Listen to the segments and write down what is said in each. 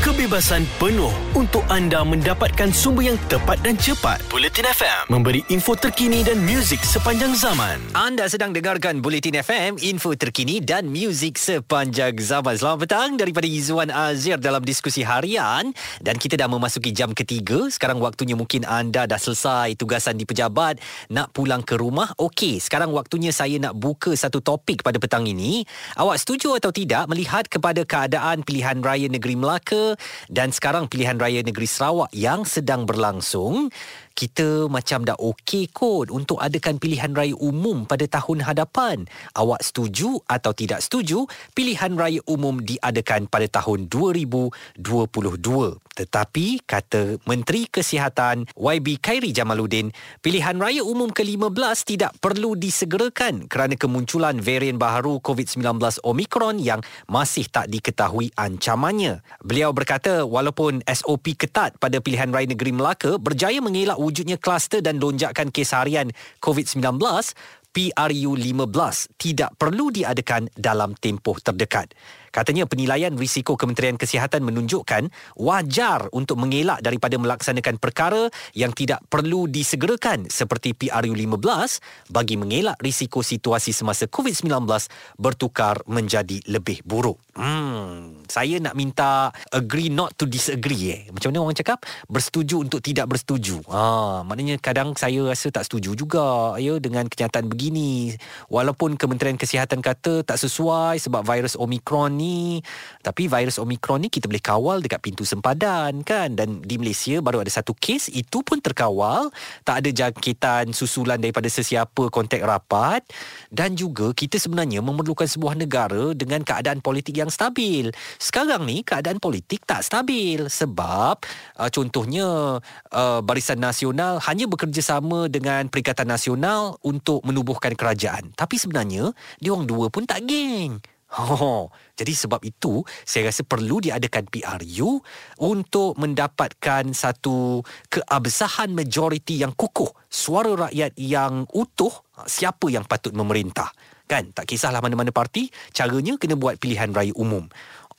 kebebasan penuh untuk anda mendapatkan sumber yang tepat dan cepat. Bulletin FM memberi info terkini dan muzik sepanjang zaman. Anda sedang dengarkan Bulletin FM, info terkini dan muzik sepanjang zaman. Selamat petang daripada Izzuan Azir dalam diskusi harian dan kita dah memasuki jam ketiga. Sekarang waktunya mungkin anda dah selesai tugasan di pejabat, nak pulang ke rumah. Okey, sekarang waktunya saya nak buka satu topik pada petang ini. Awak setuju atau tidak melihat kepada keadaan pilihan raya negeri Melaka dan sekarang pilihan raya negeri Sarawak yang sedang berlangsung kita macam dah okey kot untuk adakan pilihan raya umum pada tahun hadapan. Awak setuju atau tidak setuju pilihan raya umum diadakan pada tahun 2022. Tetapi, kata Menteri Kesihatan YB Khairi Jamaluddin, pilihan raya umum ke-15 tidak perlu disegerakan kerana kemunculan varian baharu COVID-19 Omicron yang masih tak diketahui ancamannya. Beliau berkata, walaupun SOP ketat pada pilihan raya negeri Melaka berjaya mengelak wujudnya kluster dan lonjakan kes harian COVID-19, PRU 15 tidak perlu diadakan dalam tempoh terdekat. Katanya penilaian risiko Kementerian Kesihatan menunjukkan wajar untuk mengelak daripada melaksanakan perkara yang tidak perlu disegerakan seperti PRU 15 bagi mengelak risiko situasi semasa COVID-19 bertukar menjadi lebih buruk. Hmm, saya nak minta agree not to disagree eh. Macam mana orang cakap? Bersetuju untuk tidak bersetuju. Ha, maknanya kadang saya rasa tak setuju juga ya dengan kenyataan begini. Walaupun Kementerian Kesihatan kata tak sesuai sebab virus Omicron ni tapi virus Omicron ni kita boleh kawal dekat pintu sempadan kan? Dan di Malaysia baru ada satu kes itu pun terkawal. Tak ada jangkitan susulan daripada sesiapa kontak rapat. Dan juga kita sebenarnya memerlukan sebuah negara dengan keadaan politik yang stabil. Sekarang ni keadaan politik tak stabil sebab uh, contohnya uh, Barisan Nasional hanya bekerjasama dengan Perikatan Nasional untuk menubuhkan kerajaan. Tapi sebenarnya dia orang dua pun tak geng. Oh, jadi sebab itu saya rasa perlu diadakan PRU untuk mendapatkan satu keabsahan majoriti yang kukuh, suara rakyat yang utuh, siapa yang patut memerintah. Kan, tak kisahlah mana-mana parti, caranya kena buat pilihan raya umum.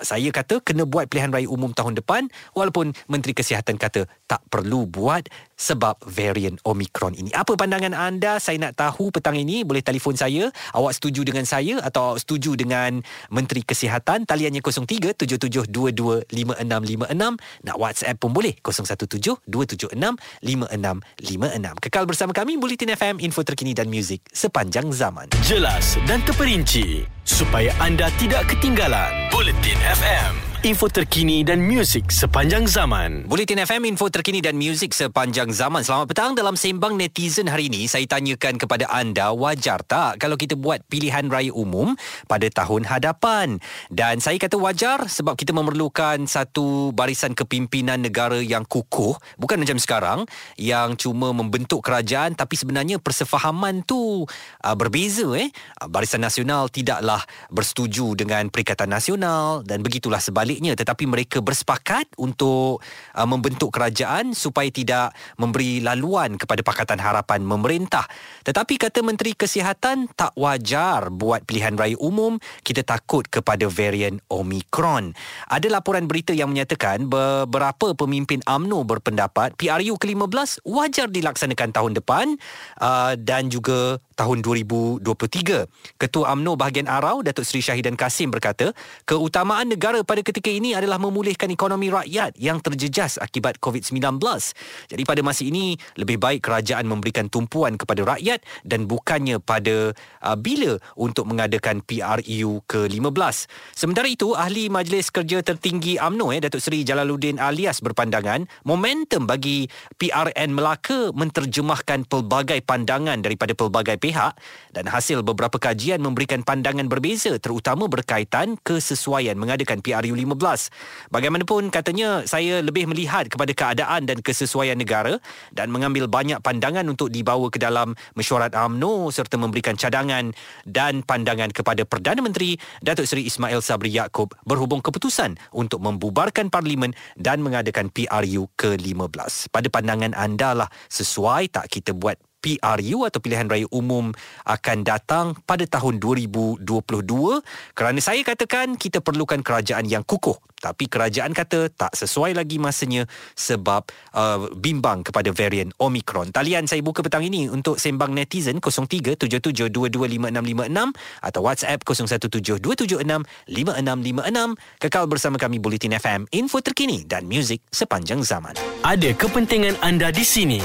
Saya kata kena buat pilihan raya umum tahun depan walaupun Menteri Kesihatan kata tak perlu buat sebab varian Omicron ini. Apa pandangan anda? Saya nak tahu petang ini. Boleh telefon saya. Awak setuju dengan saya atau setuju dengan Menteri Kesihatan? Taliannya 0377225656. Nak WhatsApp pun boleh. 0172765656. Kekal bersama kami Bulletin FM, info terkini dan muzik sepanjang zaman. Jelas dan terperinci supaya anda tidak ketinggalan. Bulletin FM info terkini dan muzik sepanjang zaman. Bulletin FM, info terkini dan muzik sepanjang zaman. Selamat petang dalam Sembang Netizen hari ini. Saya tanyakan kepada anda, wajar tak kalau kita buat pilihan raya umum pada tahun hadapan? Dan saya kata wajar sebab kita memerlukan satu barisan kepimpinan negara yang kukuh. Bukan macam sekarang yang cuma membentuk kerajaan tapi sebenarnya persefahaman tu uh, berbeza. Eh? Uh, barisan Nasional tidaklah bersetuju dengan Perikatan Nasional dan begitulah sebalik sebaliknya tetapi mereka bersepakat untuk uh, membentuk kerajaan supaya tidak memberi laluan kepada Pakatan Harapan memerintah. Tetapi kata Menteri Kesihatan tak wajar buat pilihan raya umum, kita takut kepada varian Omicron. Ada laporan berita yang menyatakan beberapa pemimpin AMNO berpendapat PRU ke-15 wajar dilaksanakan tahun depan uh, dan juga tahun 2023. Ketua AMNO bahagian Arau, Datuk Seri Syahidan Kasim berkata, keutamaan negara pada ketika ini adalah memulihkan ekonomi rakyat yang terjejas akibat COVID-19. Jadi pada masa ini, lebih baik kerajaan memberikan tumpuan kepada rakyat dan bukannya pada uh, bila untuk mengadakan PRU ke-15. Sementara itu, Ahli Majlis Kerja Tertinggi AMNO, eh, Datuk Seri Jalaluddin Alias berpandangan, momentum bagi PRN Melaka menterjemahkan pelbagai pandangan daripada pelbagai pihak dan hasil beberapa kajian memberikan pandangan berbeza terutama berkaitan kesesuaian mengadakan PRU 15 Bagaimanapun katanya saya lebih melihat kepada keadaan dan kesesuaian negara dan mengambil banyak pandangan untuk dibawa ke dalam mesyuarat AMNO serta memberikan cadangan dan pandangan kepada Perdana Menteri Datuk Seri Ismail Sabri Yaakob berhubung keputusan untuk membubarkan parlimen dan mengadakan PRU ke-15. Pada pandangan anda lah sesuai tak kita buat PRU atau pilihan raya umum akan datang pada tahun 2022 kerana saya katakan kita perlukan kerajaan yang kukuh tapi kerajaan kata tak sesuai lagi masanya sebab uh, bimbang kepada varian Omicron. Talian saya buka petang ini untuk sembang netizen 0377225656 atau WhatsApp 0172765656. Kekal bersama kami Bulletin FM, info terkini dan muzik sepanjang zaman. Ada kepentingan anda di sini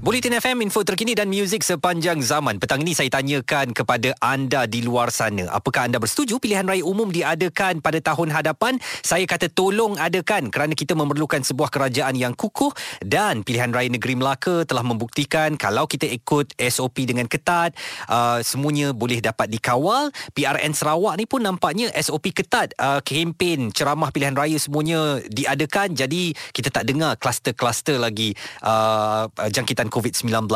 Bulletin FM, info terkini dan muzik sepanjang zaman. Petang ini saya tanyakan kepada anda di luar sana. Apakah anda bersetuju pilihan raya umum diadakan pada tahun hadapan? Saya kata tolong adakan kerana kita memerlukan sebuah kerajaan yang kukuh dan pilihan raya negeri Melaka telah membuktikan kalau kita ikut SOP dengan ketat, uh, semuanya boleh dapat dikawal. PRN Sarawak ni pun nampaknya SOP ketat. Uh, kempen ceramah pilihan raya semuanya diadakan. Jadi kita tak dengar kluster-kluster lagi uh, jangkitan COVID-19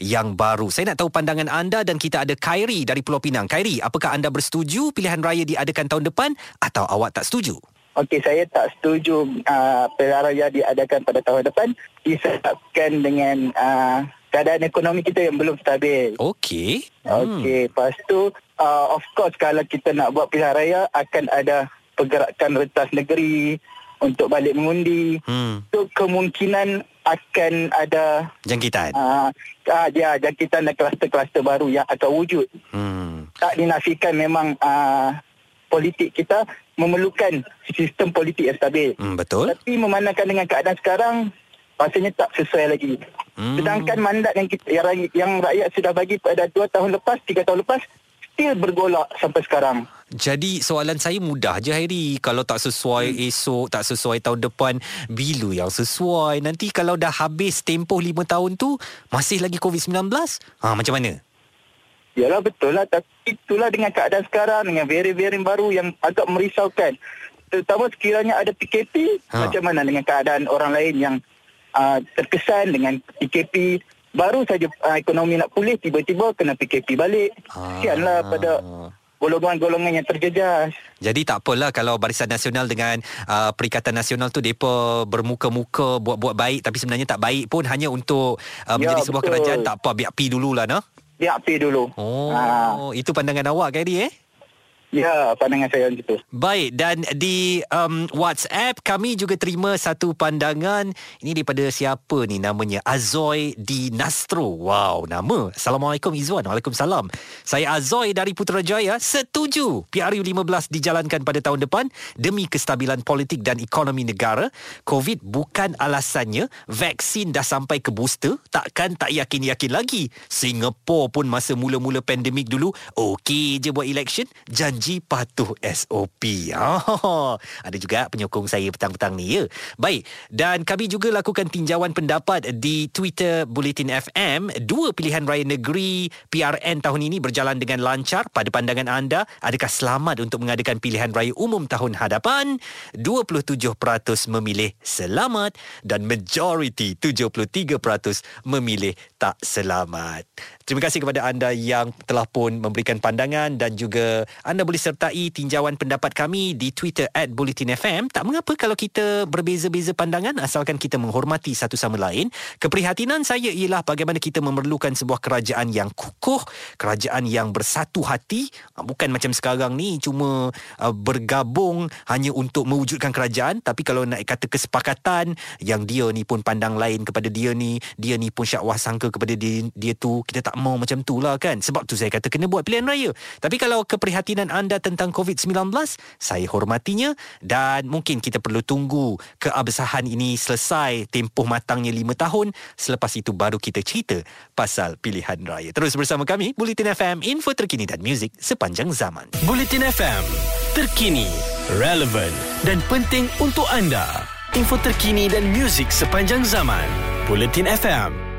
yang baru. Saya nak tahu pandangan anda dan kita ada Khairi dari Pulau Pinang. Khairi, apakah anda bersetuju pilihan raya diadakan tahun depan atau awak tak setuju? Okey, saya tak setuju uh, pilihan raya diadakan pada tahun depan disebabkan dengan uh, keadaan ekonomi kita yang belum stabil. Okey. Okey, lepas tu uh, of course kalau kita nak buat pilihan raya akan ada pergerakan rentas negeri untuk balik mengundi. Hmm. So kemungkinan akan ada Jangkitan. uh, uh, ya, jangkitan dan kluster-kluster baru yang akan wujud. Hmm. Tak dinafikan memang uh, politik kita memerlukan sistem politik yang stabil. Hmm, betul. Tapi memandangkan dengan keadaan sekarang rasanya tak sesuai lagi. Hmm. Sedangkan mandat yang kita yang, yang rakyat sudah bagi pada 2 tahun lepas, 3 tahun lepas still bergolak sampai sekarang. Jadi soalan saya mudah je Hairi Kalau tak sesuai hmm. esok Tak sesuai tahun depan Bila yang sesuai Nanti kalau dah habis tempoh 5 tahun tu Masih lagi COVID-19 ha, Macam mana? Yalah betul lah tapi itulah dengan keadaan sekarang dengan varian-varian baru yang agak merisaukan. Terutama sekiranya ada PKP, Ha. ha. macam mana dengan keadaan orang lain yang uh, terkesan dengan PKP baru saja uh, ekonomi nak pulih tiba-tiba kena PKP balik. Ah. Kesianlah pada golongan-golongan yang terjejas. Jadi tak apalah kalau Barisan Nasional dengan uh, Perikatan Nasional tu mereka bermuka-muka buat-buat baik tapi sebenarnya tak baik pun hanya untuk uh, Ya, menjadi sebuah betul. kerajaan tak apa biar pi dululah nah. Dia api dulu. Oh, Ha. itu pandangan awak Hairi eh? Ya, pandangan saya macam itu. Baik dan di um, WhatsApp kami juga terima satu pandangan ini daripada siapa ni namanya Azoy di Nastro. Wow, nama. Assalamualaikum Izwan. Waalaikumsalam. Saya Azoy dari Putrajaya setuju PRU 15 dijalankan pada tahun depan demi kestabilan politik dan ekonomi negara. COVID bukan alasannya. Vaksin dah sampai ke booster, takkan tak yakin-yakin lagi. Singapura pun masa mula-mula pandemik dulu okey je buat election, janji patuh SOP. Oh, ada juga penyokong saya petang-petang ni ya. Baik, dan kami juga lakukan tinjauan pendapat di Twitter Bulletin FM. Dua pilihan raya negeri PRN tahun ini berjalan dengan lancar pada pandangan anda. Adakah selamat untuk mengadakan pilihan raya umum tahun hadapan? 27% memilih selamat dan majoriti 73% memilih tak selamat. Terima kasih kepada anda yang telah pun memberikan pandangan dan juga anda boleh sertai tinjauan pendapat kami di Twitter at Bulletin FM. Tak mengapa kalau kita berbeza-beza pandangan asalkan kita menghormati satu sama lain. Keprihatinan saya ialah bagaimana kita memerlukan sebuah kerajaan yang kukuh, kerajaan yang bersatu hati. Ah, Bukan macam sekarang ni cuma uh, bergabung hanya untuk mewujudkan kerajaan tapi kalau nak kata kesepakatan yang dia ni pun pandang lain kepada dia ni, dia ni pun syakwah sangka kepada dia, dia tu, kita tak mau macam tu lah kan. Sebab tu saya kata kena buat pilihan raya. Tapi kalau keprihatinan anda tentang COVID-19, saya hormatinya dan mungkin kita perlu tunggu keabsahan ini selesai tempoh matangnya lima tahun. Selepas itu baru kita cerita pasal pilihan raya. Terus bersama kami, Bulletin FM, info terkini dan muzik sepanjang zaman. Bulletin FM, terkini, relevan dan penting untuk anda. Info terkini dan muzik sepanjang zaman. Bulletin FM,